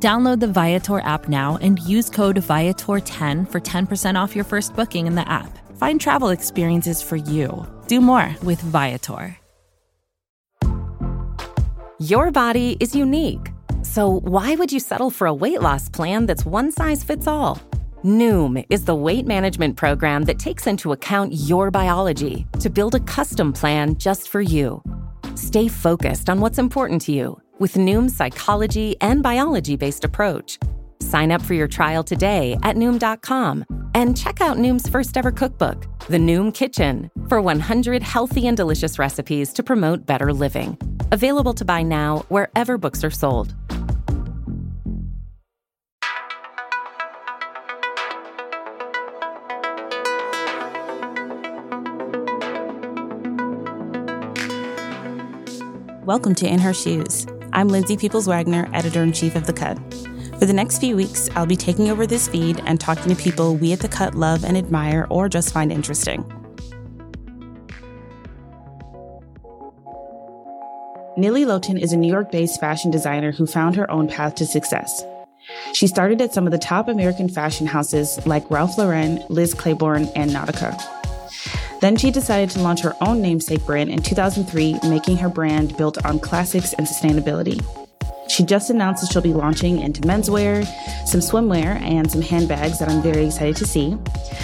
Download the Viator app now and use code Viator10 for 10% off your first booking in the app. Find travel experiences for you. Do more with Viator. Your body is unique. So, why would you settle for a weight loss plan that's one size fits all? Noom is the weight management program that takes into account your biology to build a custom plan just for you. Stay focused on what's important to you with Noom's psychology and biology based approach. Sign up for your trial today at Noom.com and check out Noom's first ever cookbook, The Noom Kitchen, for 100 healthy and delicious recipes to promote better living. Available to buy now wherever books are sold. Welcome to In Her Shoes. I'm Lindsay Peoples Wagner, editor in chief of The Cut. For the next few weeks, I'll be taking over this feed and talking to people we at The Cut love and admire or just find interesting. Nili Lotan is a New York based fashion designer who found her own path to success. She started at some of the top American fashion houses like Ralph Lauren, Liz Claiborne, and Nautica. Then she decided to launch her own namesake brand in 2003, making her brand built on classics and sustainability. She just announced that she'll be launching into menswear, some swimwear, and some handbags that I'm very excited to see.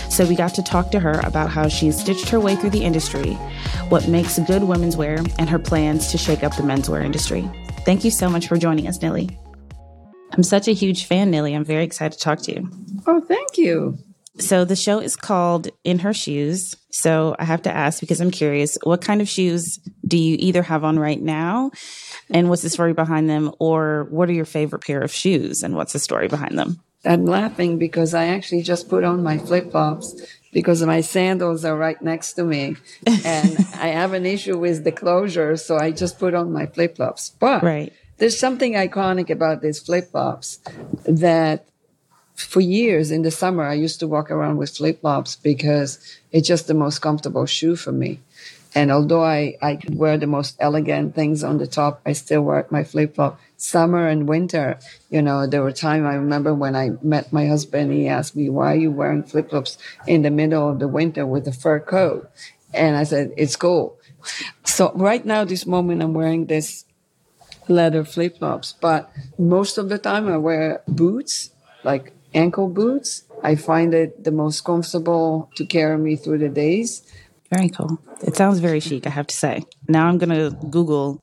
So we got to talk to her about how she's stitched her way through the industry, what makes good women's wear, and her plans to shake up the menswear industry. Thank you so much for joining us, Nili. I'm such a huge fan, Nili. I'm very excited to talk to you. Oh, thank you. So the show is called In Her Shoes. So I have to ask because I'm curious, what kind of shoes do you either have on right now? And what's the story behind them? Or what are your favorite pair of shoes and what's the story behind them? I'm laughing because I actually just put on my flip flops because my sandals are right next to me and I have an issue with the closure. So I just put on my flip flops. But Right. there's something iconic about these flip flops that for years in the summer, I used to walk around with flip flops because it's just the most comfortable shoe for me. And although I, I could wear the most elegant things on the top, I still wear my flip flop. Summer and winter, you know, there were times I remember when I met my husband, he asked me, why are you wearing flip flops in the middle of the winter with a fur coat? And I said, it's cool. So right now, this moment, I'm wearing this leather flip flops, but most of the time I wear boots, like ankle boots. I find it the most comfortable to carry me through the days. Very cool. It sounds very chic, I have to say. Now I'm going to Google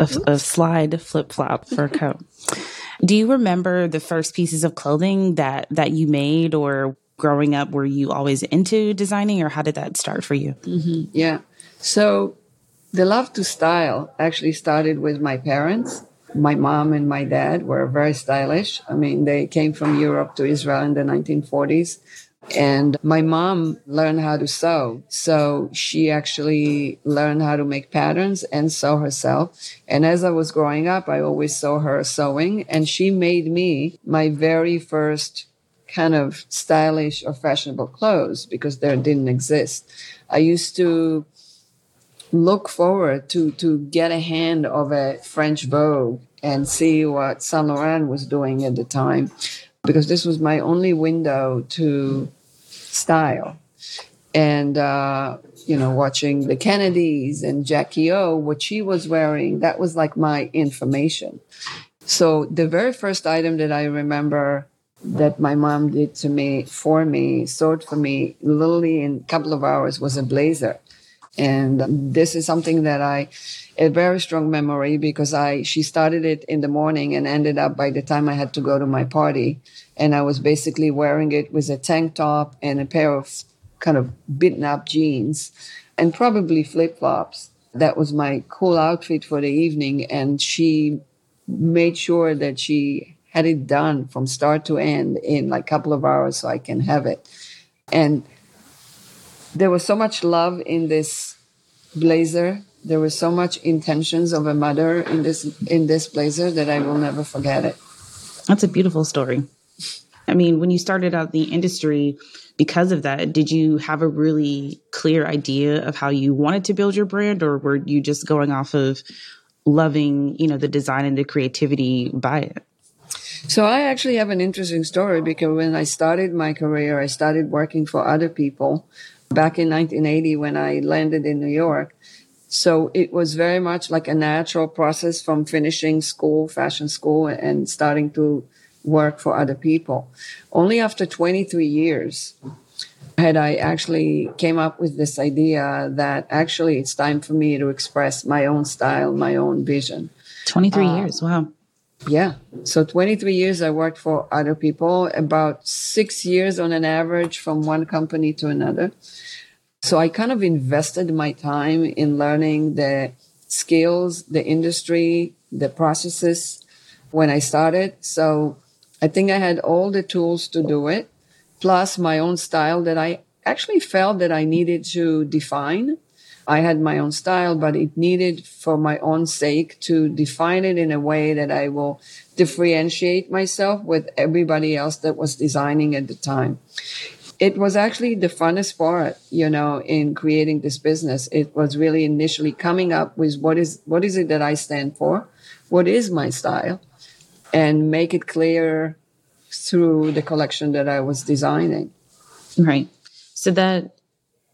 a, a slide flip flop for a coat. Do you remember the first pieces of clothing that that you made or growing up were you always into designing or how did that start for you? Mm-hmm. Yeah. So the love to style actually started with my parents. My mom and my dad were very stylish. I mean, they came from Europe to Israel in the 1940s. And my mom learned how to sew. So she actually learned how to make patterns and sew herself. And as I was growing up, I always saw her sewing and she made me my very first kind of stylish or fashionable clothes because there didn't exist. I used to look forward to to get a hand of a French Vogue and see what Saint Laurent was doing at the time, because this was my only window to style. And uh, you know, watching the Kennedys and Jackie O, what she was wearing, that was like my information. So the very first item that I remember that my mom did to me for me, sewed for me, literally in a couple of hours was a blazer. And this is something that I, a very strong memory because I, she started it in the morning and ended up by the time I had to go to my party. And I was basically wearing it with a tank top and a pair of kind of beaten up jeans and probably flip flops. That was my cool outfit for the evening. And she made sure that she had it done from start to end in like a couple of hours so I can have it. And there was so much love in this blazer. There was so much intentions of a mother in this in this blazer that I will never forget it. That's a beautiful story. I mean, when you started out the industry, because of that, did you have a really clear idea of how you wanted to build your brand, or were you just going off of loving, you know, the design and the creativity by it? So I actually have an interesting story because when I started my career, I started working for other people back in 1980 when I landed in New York. So it was very much like a natural process from finishing school, fashion school, and starting to work for other people. Only after 23 years had I actually came up with this idea that actually it's time for me to express my own style, my own vision. 23 uh, years, wow. Yeah. So 23 years I worked for other people, about six years on an average from one company to another. So I kind of invested my time in learning the skills, the industry, the processes when I started. So I think I had all the tools to do it, plus my own style that I actually felt that I needed to define. I had my own style, but it needed for my own sake to define it in a way that I will differentiate myself with everybody else that was designing at the time. It was actually the funnest part, you know, in creating this business. It was really initially coming up with what is, what is it that I stand for? What is my style? and make it clear through the collection that I was designing. Right. So that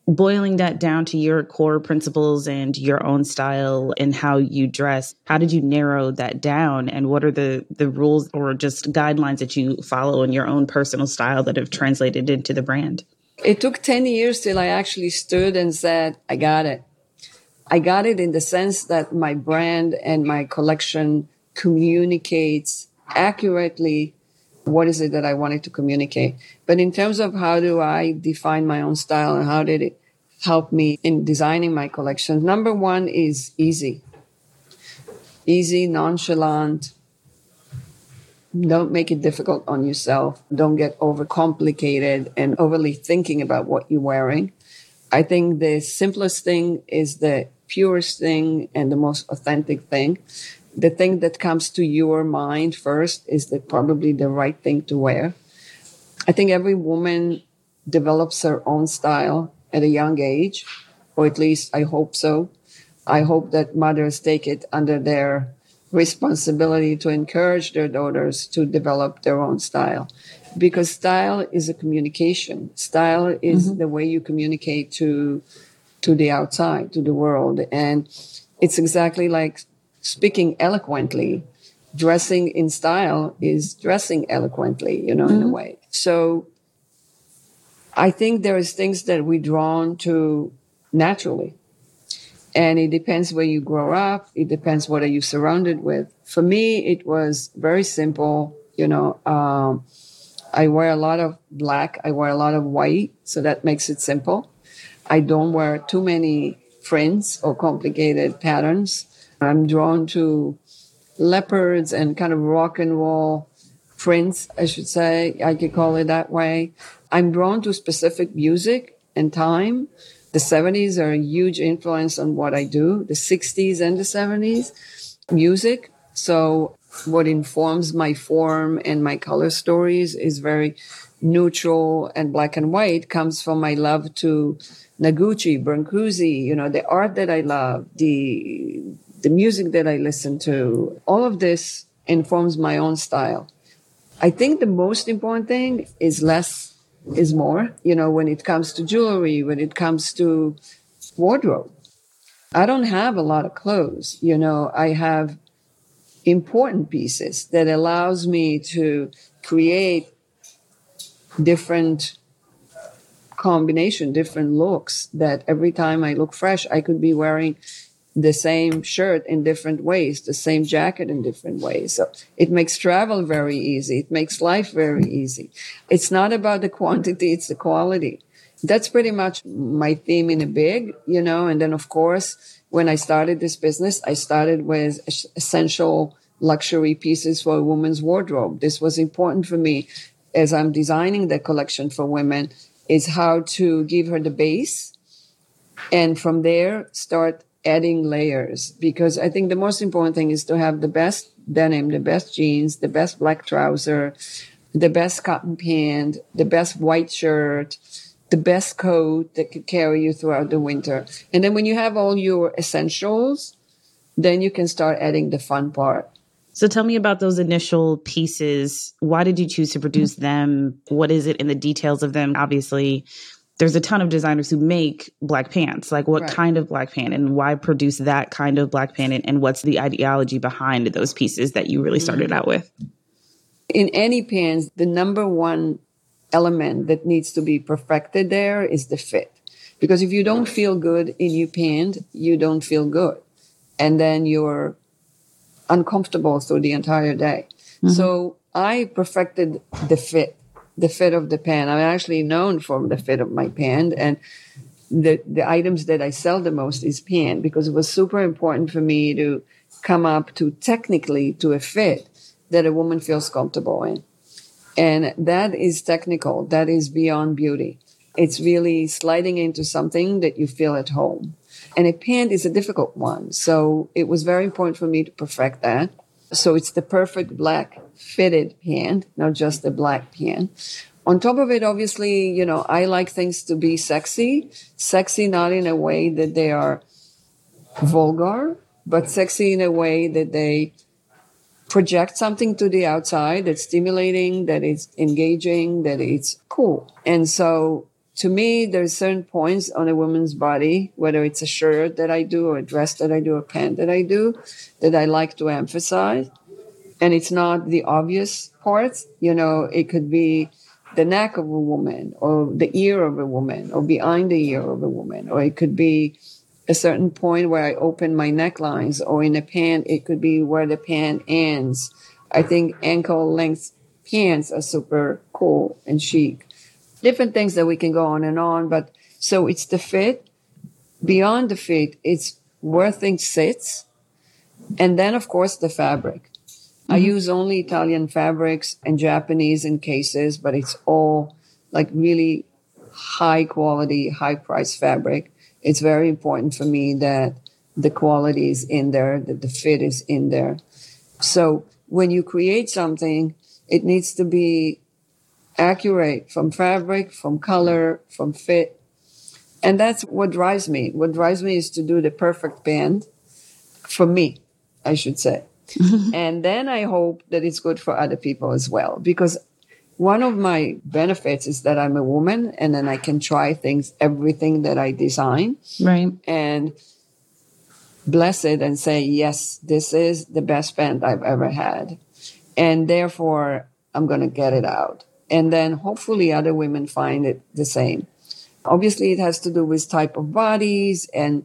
boiling that down to your core principles and your own style and how you dress how did you narrow that down? And what are the the rules or just guidelines that you follow in your own personal style that have translated into the brand? It took 10 years till i actually stood and said i got it. I got it in the sense that my brand and my collection communicates accurately what is it that I wanted to communicate. But in terms of how do I define my own style and how did it help me in designing my collection? Number one is easy. Easy, nonchalant. Don't make it difficult on yourself. Don't get overcomplicated and overly thinking about what you're wearing. I think the simplest thing is the purest thing and the most authentic thing the thing that comes to your mind first is that probably the right thing to wear. I think every woman develops her own style at a young age, or at least I hope so. I hope that mothers take it under their responsibility to encourage their daughters to develop their own style because style is a communication style is mm-hmm. the way you communicate to to the outside to the world and it's exactly like speaking eloquently, dressing in style is dressing eloquently, you know, mm-hmm. in a mm-hmm. way. So I think there is things that we drawn to naturally. And it depends where you grow up. It depends what are you surrounded with. For me, it was very simple. You know, um, I wear a lot of black. I wear a lot of white. So that makes it simple. I don't wear too many frints or complicated patterns. I'm drawn to leopards and kind of rock and roll prints, I should say. I could call it that way. I'm drawn to specific music and time. The 70s are a huge influence on what I do, the 60s and the 70s music. So what informs my form and my color stories is very neutral and black and white comes from my love to Noguchi, Brancusi, you know, the art that I love, the the music that I listen to, all of this informs my own style. I think the most important thing is less is more, you know, when it comes to jewelry, when it comes to wardrobe. I don't have a lot of clothes, you know, I have important pieces that allows me to create different combination, different looks that every time I look fresh, I could be wearing the same shirt in different ways, the same jacket in different ways. So it makes travel very easy. It makes life very easy. It's not about the quantity, it's the quality. That's pretty much my theme in a big, you know, and then of course, when I started this business, I started with essential luxury pieces for a woman's wardrobe. This was important for me as I'm designing the collection for women is how to give her the base and from there start adding layers because I think the most important thing is to have the best denim, the best jeans, the best black trouser, the best cotton pant, the best white shirt, the best coat that could carry you throughout the winter. And then when you have all your essentials, then you can start adding the fun part. So tell me about those initial pieces. Why did you choose to produce them? What is it in the details of them? Obviously, there's a ton of designers who make black pants. Like what right. kind of black pant and why produce that kind of black pant and, and what's the ideology behind those pieces that you really started mm-hmm. out with? In any pants, the number one element that needs to be perfected there is the fit. Because if you don't feel good in your pant, you don't feel good. And then you're uncomfortable through the entire day. Mm-hmm. So I perfected the fit the fit of the pan. I'm actually known for the fit of my pan, and the the items that I sell the most is pan because it was super important for me to come up to technically to a fit that a woman feels comfortable in. And that is technical. That is beyond beauty. It's really sliding into something that you feel at home. And a pant is a difficult one. So it was very important for me to perfect that. So it's the perfect black fitted pant, not just a black pant. On top of it, obviously, you know, I like things to be sexy, sexy not in a way that they are vulgar, but sexy in a way that they project something to the outside that's stimulating, that is engaging, that it's cool. And so to me, there's certain points on a woman's body, whether it's a shirt that I do or a dress that I do, a pant that I do, that I like to emphasize. And it's not the obvious parts. You know, it could be the neck of a woman or the ear of a woman or behind the ear of a woman, or it could be a certain point where I open my necklines or in a pant, it could be where the pant ends. I think ankle length pants are super cool and chic. Different things that we can go on and on, but so it's the fit. Beyond the fit, it's where things sits. And then, of course, the fabric. Mm-hmm. I use only Italian fabrics and Japanese in cases, but it's all like really high quality, high price fabric. It's very important for me that the quality is in there, that the fit is in there. So when you create something, it needs to be accurate from fabric, from color, from fit. And that's what drives me. What drives me is to do the perfect band for me, I should say. and then I hope that it's good for other people as well. Because one of my benefits is that I'm a woman and then I can try things, everything that I design. Right. And bless it and say, yes, this is the best band I've ever had. And therefore, I'm going to get it out. And then hopefully other women find it the same. Obviously, it has to do with type of bodies and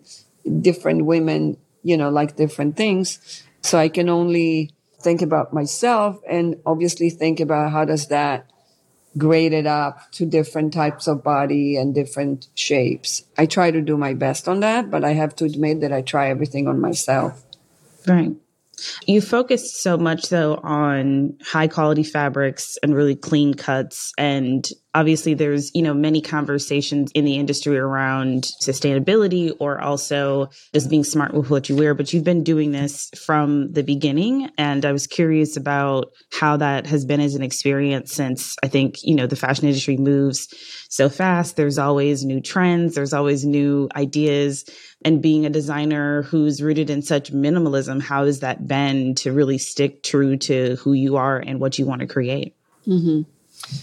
different women, you know, like different things. So I can only think about myself and obviously think about how does that grade it up to different types of body and different shapes. I try to do my best on that, but I have to admit that I try everything on myself. Right. You focused so much though on high quality fabrics and really clean cuts and obviously there's you know many conversations in the industry around sustainability or also just being smart with what you wear but you've been doing this from the beginning. And i was curious about how that has been as an experience since i think you know the fashion industry moves so fast. There's always new trends. There's always new ideas. And being a designer who's rooted in such minimalism how has that been to really stick true to who you are and what you want to create? Mm-hmm.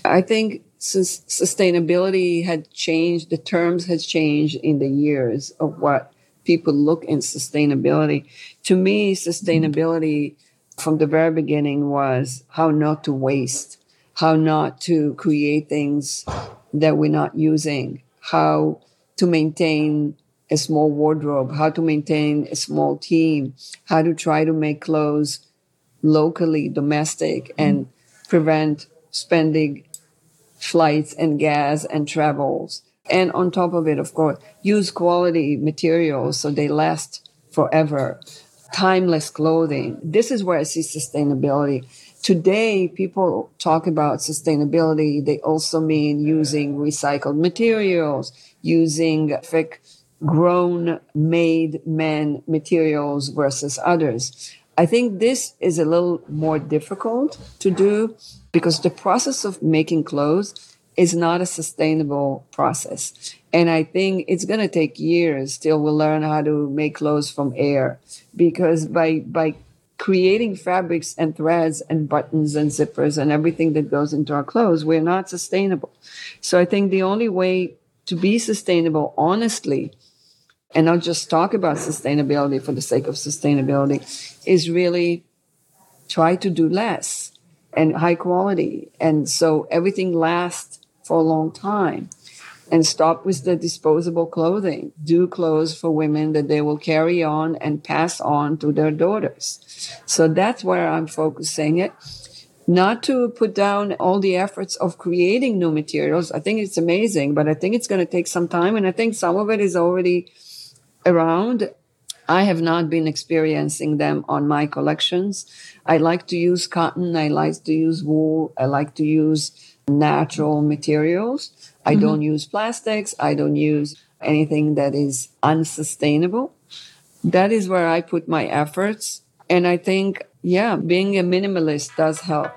i think since sustainability had changed, the terms has changed in the years of what people look in sustainability. To me, sustainability from the very beginning was how not to waste, how not to create things that we're not using, how to maintain a small wardrobe, how to maintain a small team, how to try to make clothes locally, domestic, and prevent spending flights and gas and travels. And on top of it, of course, use quality materials so they last forever. timeless clothing. This is where I see sustainability. Today, people talk about sustainability. They also mean using recycled materials, using thick grown made men materials versus others. I think this is a little more difficult to do because the process of making clothes is not a sustainable process. And I think it's going to take years till we learn how to make clothes from air because by, by creating fabrics and threads and buttons and zippers and everything that goes into our clothes, we're not sustainable. So I think the only way to be sustainable honestly and not just talk about sustainability for the sake of sustainability is really try to do less and high quality. And so everything lasts for a long time and stop with the disposable clothing. Do clothes for women that they will carry on and pass on to their daughters. So that's where I'm focusing it. Not to put down all the efforts of creating new materials. I think it's amazing, but I think it's going to take some time. And I think some of it is already around. I have not been experiencing them on my collections. I like to use cotton. I like to use wool. I like to use natural materials. I mm-hmm. don't use plastics. I don't use anything that is unsustainable. That is where I put my efforts. And I think, yeah, being a minimalist does help.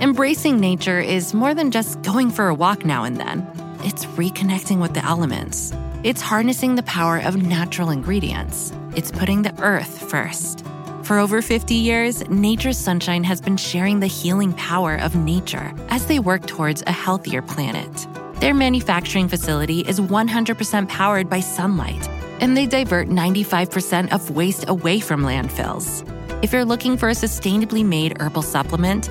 Embracing nature is more than just going for a walk now and then, it's reconnecting with the elements. It's harnessing the power of natural ingredients. It's putting the earth first. For over 50 years, Nature's Sunshine has been sharing the healing power of nature as they work towards a healthier planet. Their manufacturing facility is 100% powered by sunlight, and they divert 95% of waste away from landfills. If you're looking for a sustainably made herbal supplement,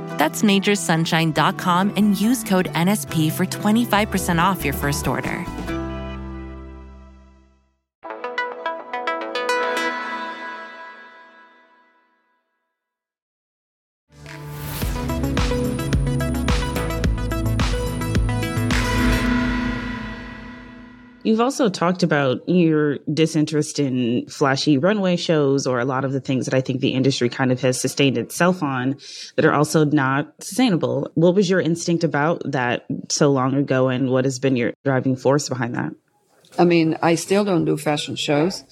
That's naturesunshine.com and use code NSP for 25% off your first order. You've also talked about your disinterest in flashy runway shows or a lot of the things that I think the industry kind of has sustained itself on that are also not sustainable. What was your instinct about that so long ago and what has been your driving force behind that? I mean, I still don't do fashion shows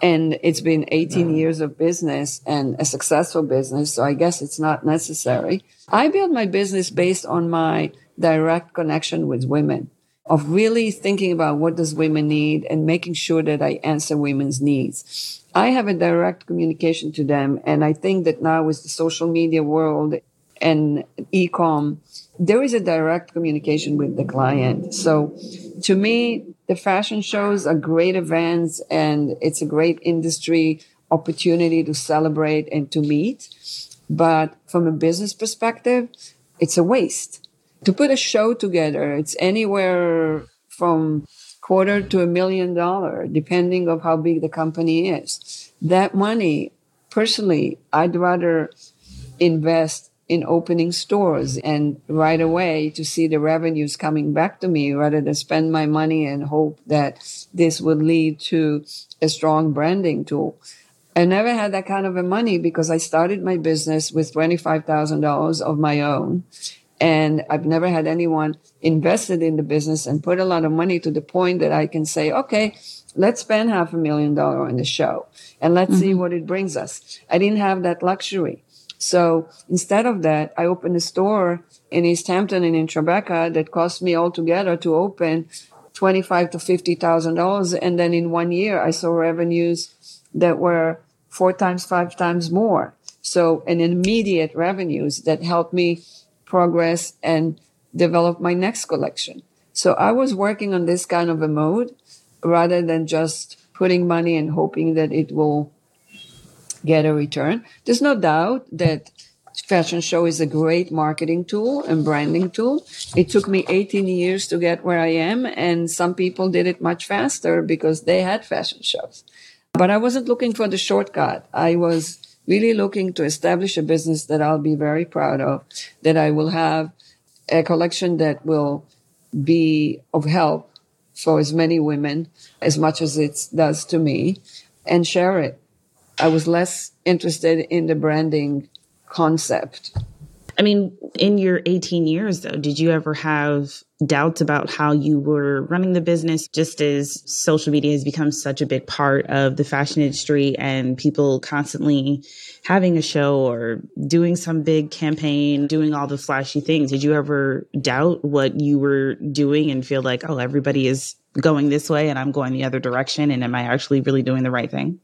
and it's been 18 years of business and a successful business. So I guess it's not necessary. I built my business based on my direct connection with women of really thinking about what does women need and making sure that I answer women's needs. I have a direct communication to them. And I think that now with the social media world and e-com, there is a direct communication with the client. So to me, the fashion shows are great events and it's a great industry opportunity to celebrate and to meet. But from a business perspective, it's a waste to put a show together, it's anywhere from quarter to a million dollar, depending of how big the company is. That money, personally, I'd rather invest in opening stores and right away to see the revenues coming back to me rather than spend my money and hope that this would lead to a strong branding tool. I never had that kind of a money because I started my business with $25,000 of my own. And I've never had anyone invested in the business and put a lot of money to the point that I can say, okay, let's spend half a million dollar on the show and let's mm-hmm. see what it brings us. I didn't have that luxury. So instead of that, I opened a store in East Hampton and in Tribeca that cost me altogether to open twenty-five to fifty thousand dollars, and then in one year I saw revenues that were four times, five times more. So an immediate revenues that helped me progress and develop my next collection. So I was working on this kind of a mode rather than just putting money and hoping that it will get a return. There's no doubt that fashion show is a great marketing tool and branding tool. It took me 18 years to get where I am, and some people did it much faster because they had fashion shows. But I wasn't looking for the shortcut. I was really looking to establish a business that I'll be very proud of, that I will have a collection that will be of help for as many women as much as it does to me and share it I was less interested in the branding concept. I mean, in your 18 years, though, did you ever have doubts about how you were running the business just as social media has become such a big part of the fashion industry and people constantly having a show or doing some big campaign, doing all the flashy things? Did you ever doubt what you were doing and feel like, oh, everybody is going this way and I'm going the other direction? And am I actually really doing the right thing?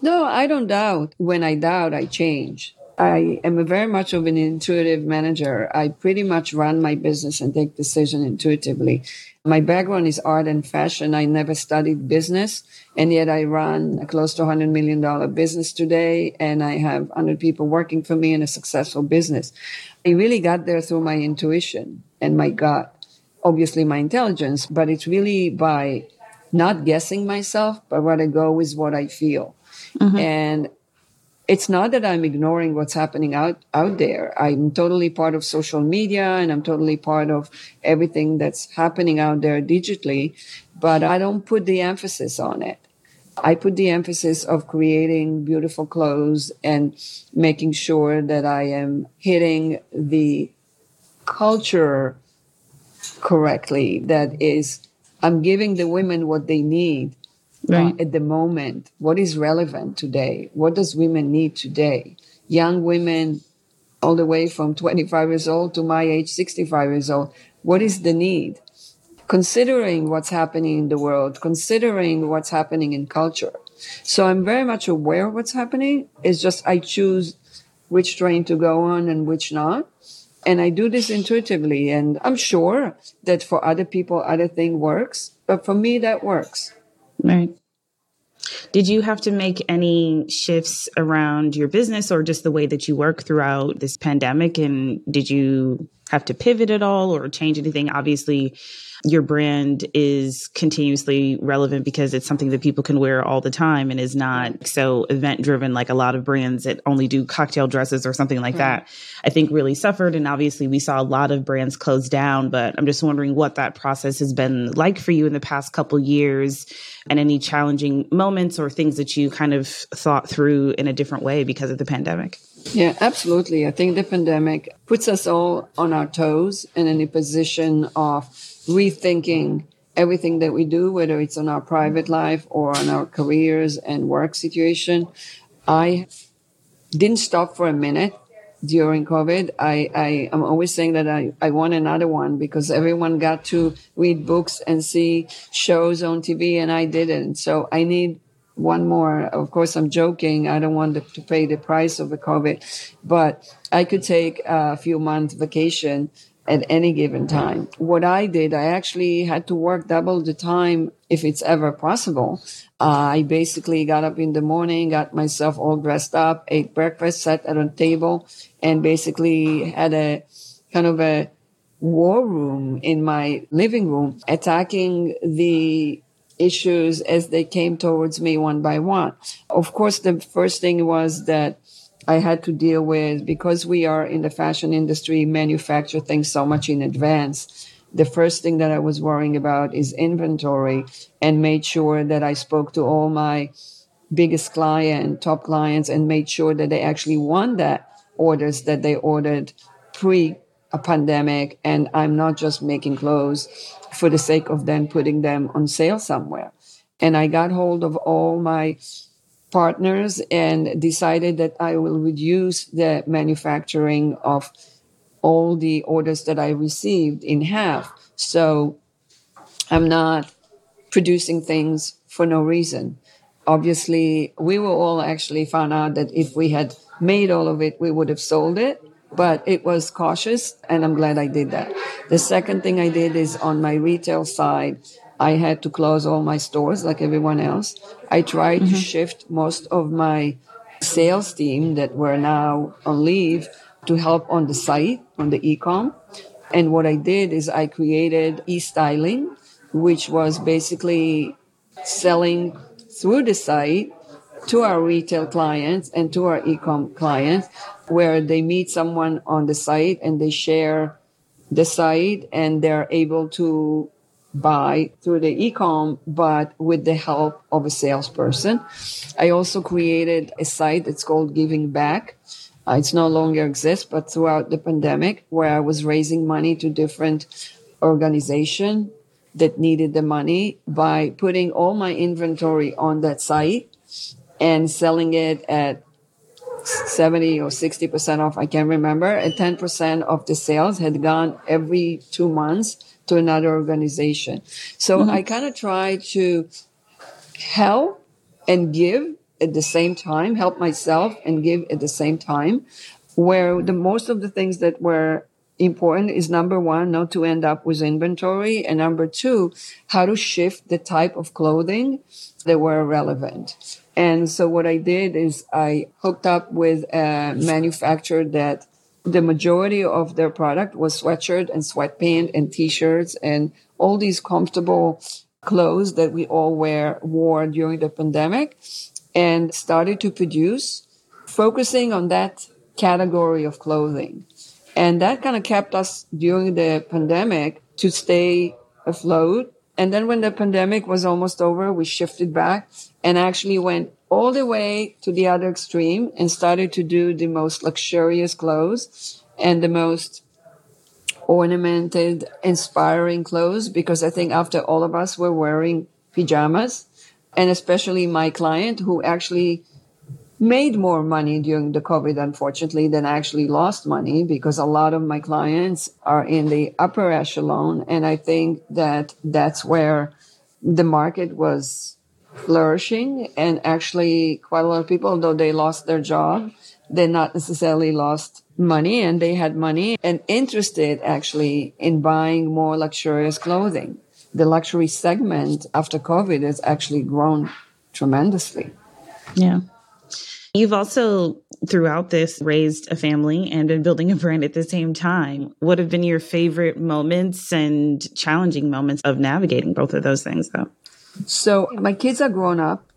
No, I don't doubt. When I doubt, I change. I am a very much of an intuitive manager. I pretty much run my business and take decision intuitively. My background is art and fashion. I never studied business, and yet I run a close to $100 million business today, and I have 100 people working for me in a successful business. I really got there through my intuition and my gut, obviously my intelligence, but it's really by not guessing myself, but rather go with what I feel. Mm-hmm. And it's not that I'm ignoring what's happening out, out there. I'm totally part of social media and I'm totally part of everything that's happening out there digitally, but I don't put the emphasis on it. I put the emphasis of creating beautiful clothes and making sure that I am hitting the culture correctly. That is, I'm giving the women what they need right. uh, at the moment, what is relevant today? What does women need today? Young women, all the way from 25 years old to my age, 65 years old. What is the need? Considering what's happening in the world, considering what's happening in culture. So I'm very much aware of what's happening. It's just I choose which train to go on and which not. And I do this intuitively. And I'm sure that for other people, other thing works. But for me, that works. Right. Did you have to make any shifts around your business or just the way that you work throughout this pandemic? And did you have to pivot at all or change anything? Obviously, your brand is continuously relevant because it's something that people can wear all the time and is not so event driven like a lot of brands that only do cocktail dresses or something like mm-hmm. that. I think really suffered. And obviously, we saw a lot of brands close down. But I'm just wondering what that process has been like for you in the past couple years and any challenging moments or things that you kind of thought through in a different way because of the pandemic. Yeah, absolutely. I think the pandemic puts us all on our toes and in a position of rethinking everything that we do, whether it's on our private life or on our careers and work situation. I didn't stop for a minute during COVID. I, I am always saying that I, I want another one because everyone got to read books and see shows on TV and I didn't. So I need one more. Of course, I'm joking. I don't want to pay the price of the COVID, but I could take a few months vacation at any given time. What I did, I actually had to work double the time if it's ever possible. Uh, I basically got up in the morning, got myself all dressed up, ate breakfast, sat at a table, and basically had a kind of a war room in my living room, attacking the issues as they came towards me one by one. Of course, the first thing was that I had to deal with because we are in the fashion industry, manufacture things so much in advance. The first thing that I was worrying about is inventory and made sure that I spoke to all my biggest client, top clients, and made sure that they actually won that orders that they ordered pre a pandemic. And I'm not just making clothes for the sake of then putting them on sale somewhere. And I got hold of all my partners and decided that I will reduce the manufacturing of all the orders that I received in half. So I'm not producing things for no reason. Obviously, we were all actually found out that if we had made all of it, we would have sold it, but it was cautious and I'm glad I did that. The second thing I did is on my retail side, I had to close all my stores like everyone else. I tried mm-hmm. to shift most of my sales team that were now on leave to help on the site, on the e-com. And what I did is I created e-styling, which was basically selling through the site to our retail clients and to our e-com clients where they meet someone on the site and they share the site and they're able to buy through the e-com, but with the help of a salesperson. I also created a site that's called Giving Back. Uh, it's no longer exists, but throughout the pandemic, where I was raising money to different organizations that needed the money by putting all my inventory on that site and selling it at 70 or 60% off. I can't remember. And 10% of the sales had gone every two months to another organization. So mm-hmm. I kind of try to help and give at the same time, help myself and give at the same time, where the most of the things that were important is number one, not to end up with inventory. And number two, how to shift the type of clothing that were relevant. And so what I did is I hooked up with a manufacturer that the majority of their product was sweatshirt and sweatpant and t-shirts and all these comfortable clothes that we all wear wore during the pandemic and started to produce focusing on that category of clothing. And that kind of kept us during the pandemic to stay afloat and then when the pandemic was almost over we shifted back and actually went all the way to the other extreme and started to do the most luxurious clothes and the most ornamented, inspiring clothes because I think after all of us were wearing pajamas, and especially my client who actually made more money during the COVID, unfortunately, than actually lost money because a lot of my clients are in the upper echelon. And I think that that's where the market was flourishing and actually quite a lot of people, though they lost their job, they not necessarily lost money and they had money and interested actually in buying more luxurious clothing. The luxury segment after COVID has actually grown tremendously. Yeah. You've also, throughout this, raised a family and been building a brand at the same time. What have been your favorite moments and challenging moments of navigating both of those things, though? So my kids are grown up.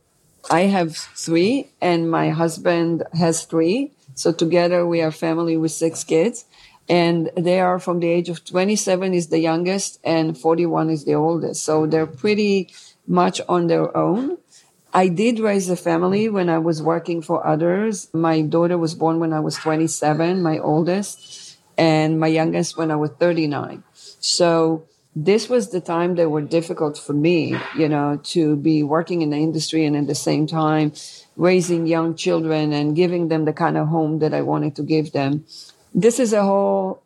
I have three and my husband has three. So together we are family with six kids and they are from the age of 27 is the youngest and 41 is the oldest. So they're pretty much on their own. I did raise a family when I was working for others. My daughter was born when I was 27, my oldest, and my youngest when I was 39. So this was the time that were difficult for me, you know, to be working in the industry and at the same time raising young children and giving them the kind of home that I wanted to give them. This is a whole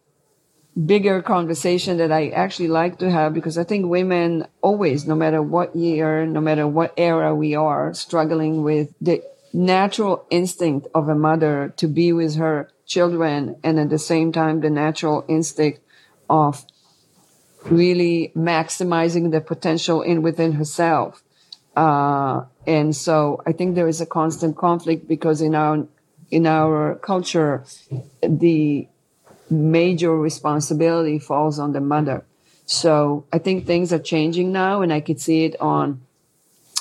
bigger conversation that I actually like to have because I think women always, no matter what year, no matter what era we are, struggling with the natural instinct of a mother to be with her children and at the same time the natural instinct of really maximizing the potential in within herself. Uh, and so I think there is a constant conflict because in our in our culture, the major responsibility falls on the mother. So I think things are changing now, and I could see it on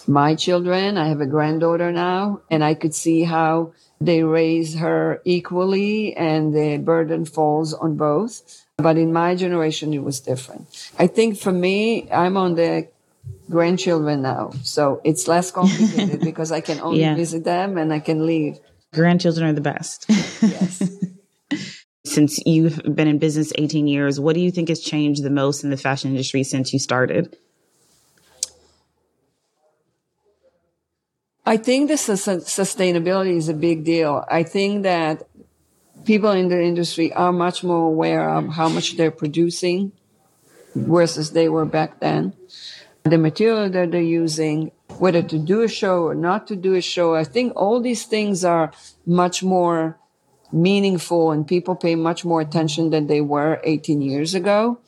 my children. I have a granddaughter now, and I could see how they raise her equally, and the burden falls on both. But in my generation, it was different. I think for me, I'm on the grandchildren now, so it's less complicated because I can only yeah. visit them and I can leave. Grandchildren are the best. Yes. since you've been in business 18 years, what do you think has changed the most in the fashion industry since you started? I think the sustainability is a big deal. I think that people in the industry are much more aware of how much they're producing versus they were back then. The material that they're using, whether to do a show or not to do a show, I think all these things are much more meaningful and people pay much more attention than they were 18 years ago.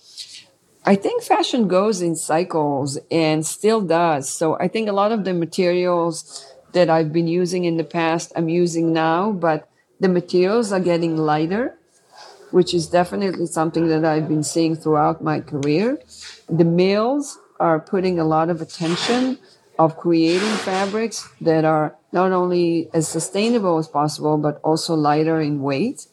I think fashion goes in cycles and still does. So I think a lot of the materials that I've been using in the past, I'm using now, but the materials are getting lighter, which is definitely something that I've been seeing throughout my career. The mills are putting a lot of attention of creating fabrics that are not only as sustainable as possible, but also lighter in weight.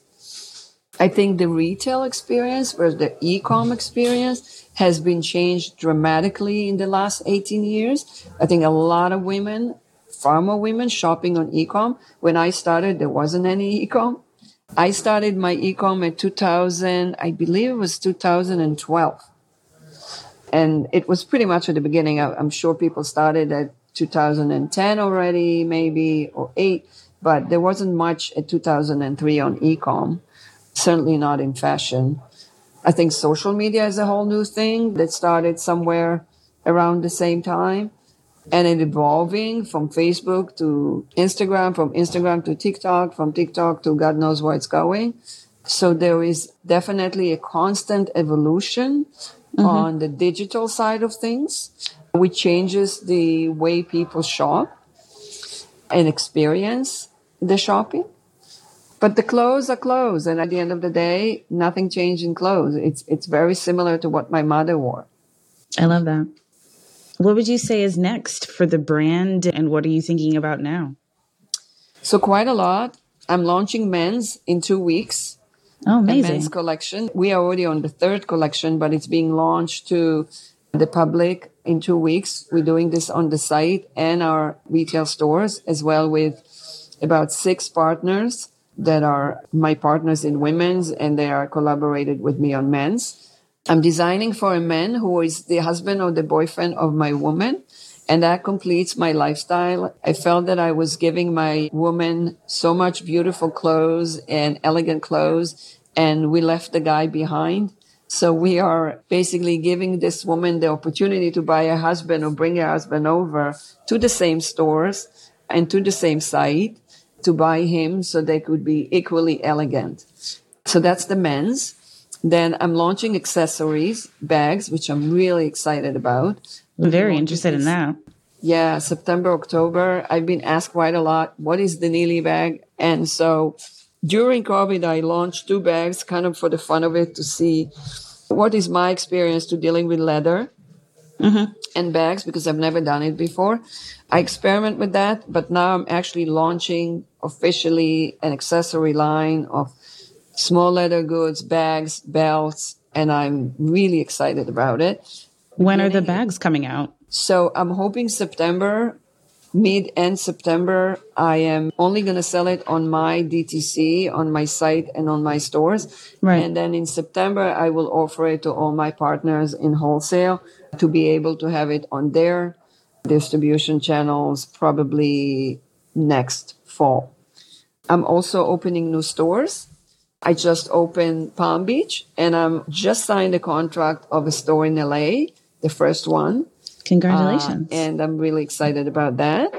I think the retail experience versus the e-com experience has been changed dramatically in the last 18 years. I think a lot of women, far more women shopping on e-com. When I started, there wasn't any e-com. I started my e-com in 2000, I believe it was 2012. And it was pretty much at the beginning. I'm sure people started at 2010 already, maybe, or eight, but there wasn't much at 2003 on ecom, certainly not in fashion. I think social media is a whole new thing that started somewhere around the same time and it evolving from Facebook to Instagram, from Instagram to TikTok, from TikTok to God knows where it's going. So there is definitely a constant evolution mm-hmm. on the digital side of things, which changes the way people shop and experience the shopping. But the clothes are clothes, and at the end of the day, nothing changed in clothes. It's it's very similar to what my mother wore. I love that. What would you say is next for the brand, and what are you thinking about now? So quite a lot. I'm launching men's in two weeks. Oh, amazing. men's collection. We are already on the third collection, but it's being launched to the public in two weeks. We're doing this on the site and our retail stores as well with about six partners that are my partners in women's and they are collaborated with me on men's. I'm designing for a man who is the husband or the boyfriend of my woman. And that completes my lifestyle. I felt that I was giving my woman so much beautiful clothes and elegant clothes, and we left the guy behind. So we are basically giving this woman the opportunity to buy a husband or bring a husband over to the same stores and to the same site to buy him so they could be equally elegant. So that's the men's. Then I'm launching accessories, bags, which I'm really excited about. I'm very interested in that. Yeah, September, October. I've been asked quite a lot, what is the Nili bag? And so during COVID, I launched two bags kind of for the fun of it to see what is my experience to dealing with leather mm-hmm. and bags because I've never done it before. I experiment with that, but now I'm actually launching officially an accessory line of small leather goods, bags, belts, and I'm really excited about it. When are the bags coming out? So I'm hoping September, mid end September. I am only going to sell it on my DTC, on my site, and on my stores. Right. And then in September, I will offer it to all my partners in wholesale to be able to have it on their distribution channels probably next fall. I'm also opening new stores. I just opened Palm Beach and I'm just signed a contract of a store in LA, the first one. Congratulations. Uh, and I'm really excited about that.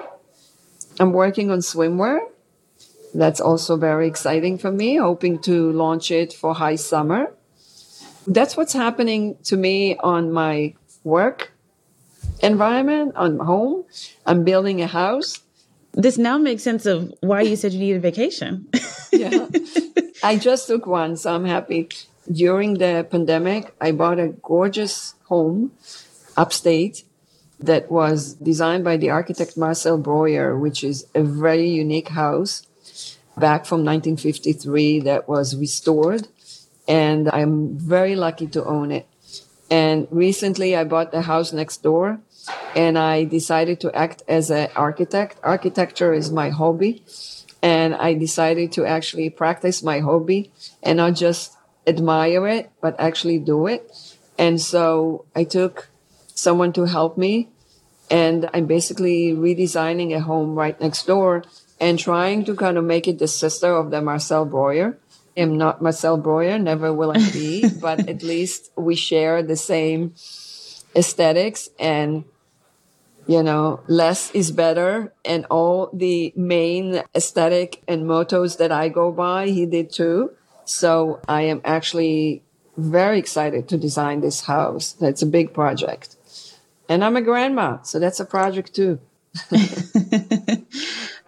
I'm working on swimwear. That's also very exciting for me, hoping to launch it for high summer. That's what's happening to me on my work environment, on home. I'm building a house. This now makes sense of why you said you needed a vacation. yeah. I just took one, so I'm happy. During the pandemic, I bought a gorgeous home upstate that was designed by the architect Marcel Breuer, which is a very unique house back from 1953 that was restored. And I'm very lucky to own it. And recently I bought the house next door and I decided to act as an architect. Architecture is my hobby. And I decided to actually practice my hobby and not just admire it, but actually do it. And so I took someone to help me and I'm basically redesigning a home right next door and trying to kind of make it the sister of the Marcel Breuer. I'm not Marcel Breuer, never will I be, but at least we share the same aesthetics and you know, less is better. And all the main aesthetic and mottos that I go by, he did too. So I am actually very excited to design this house. That's a big project. And I'm a grandma, so that's a project too.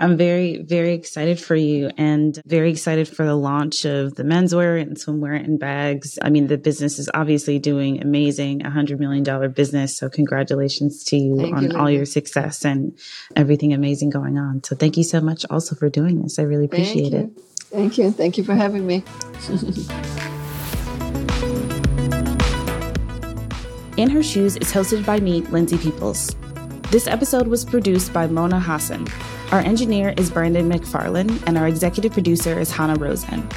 I'm very, very excited for you and very excited for the launch of the menswear and swimwear and bags. I mean, the business is obviously doing amazing, a $100 million business. So, congratulations to you thank on you, all your success and everything amazing going on. So, thank you so much also for doing this. I really appreciate thank it. Thank you. Thank you for having me. In Her Shoes is hosted by me, Lindsay Peoples. This episode was produced by Mona Hassan. Our engineer is Brandon McFarland, and our executive producer is Hannah Rosen.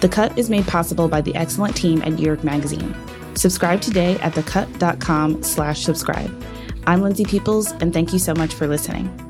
The Cut is made possible by the excellent team at New York Magazine. Subscribe today at thecut.com slash subscribe. I'm Lindsay Peoples, and thank you so much for listening.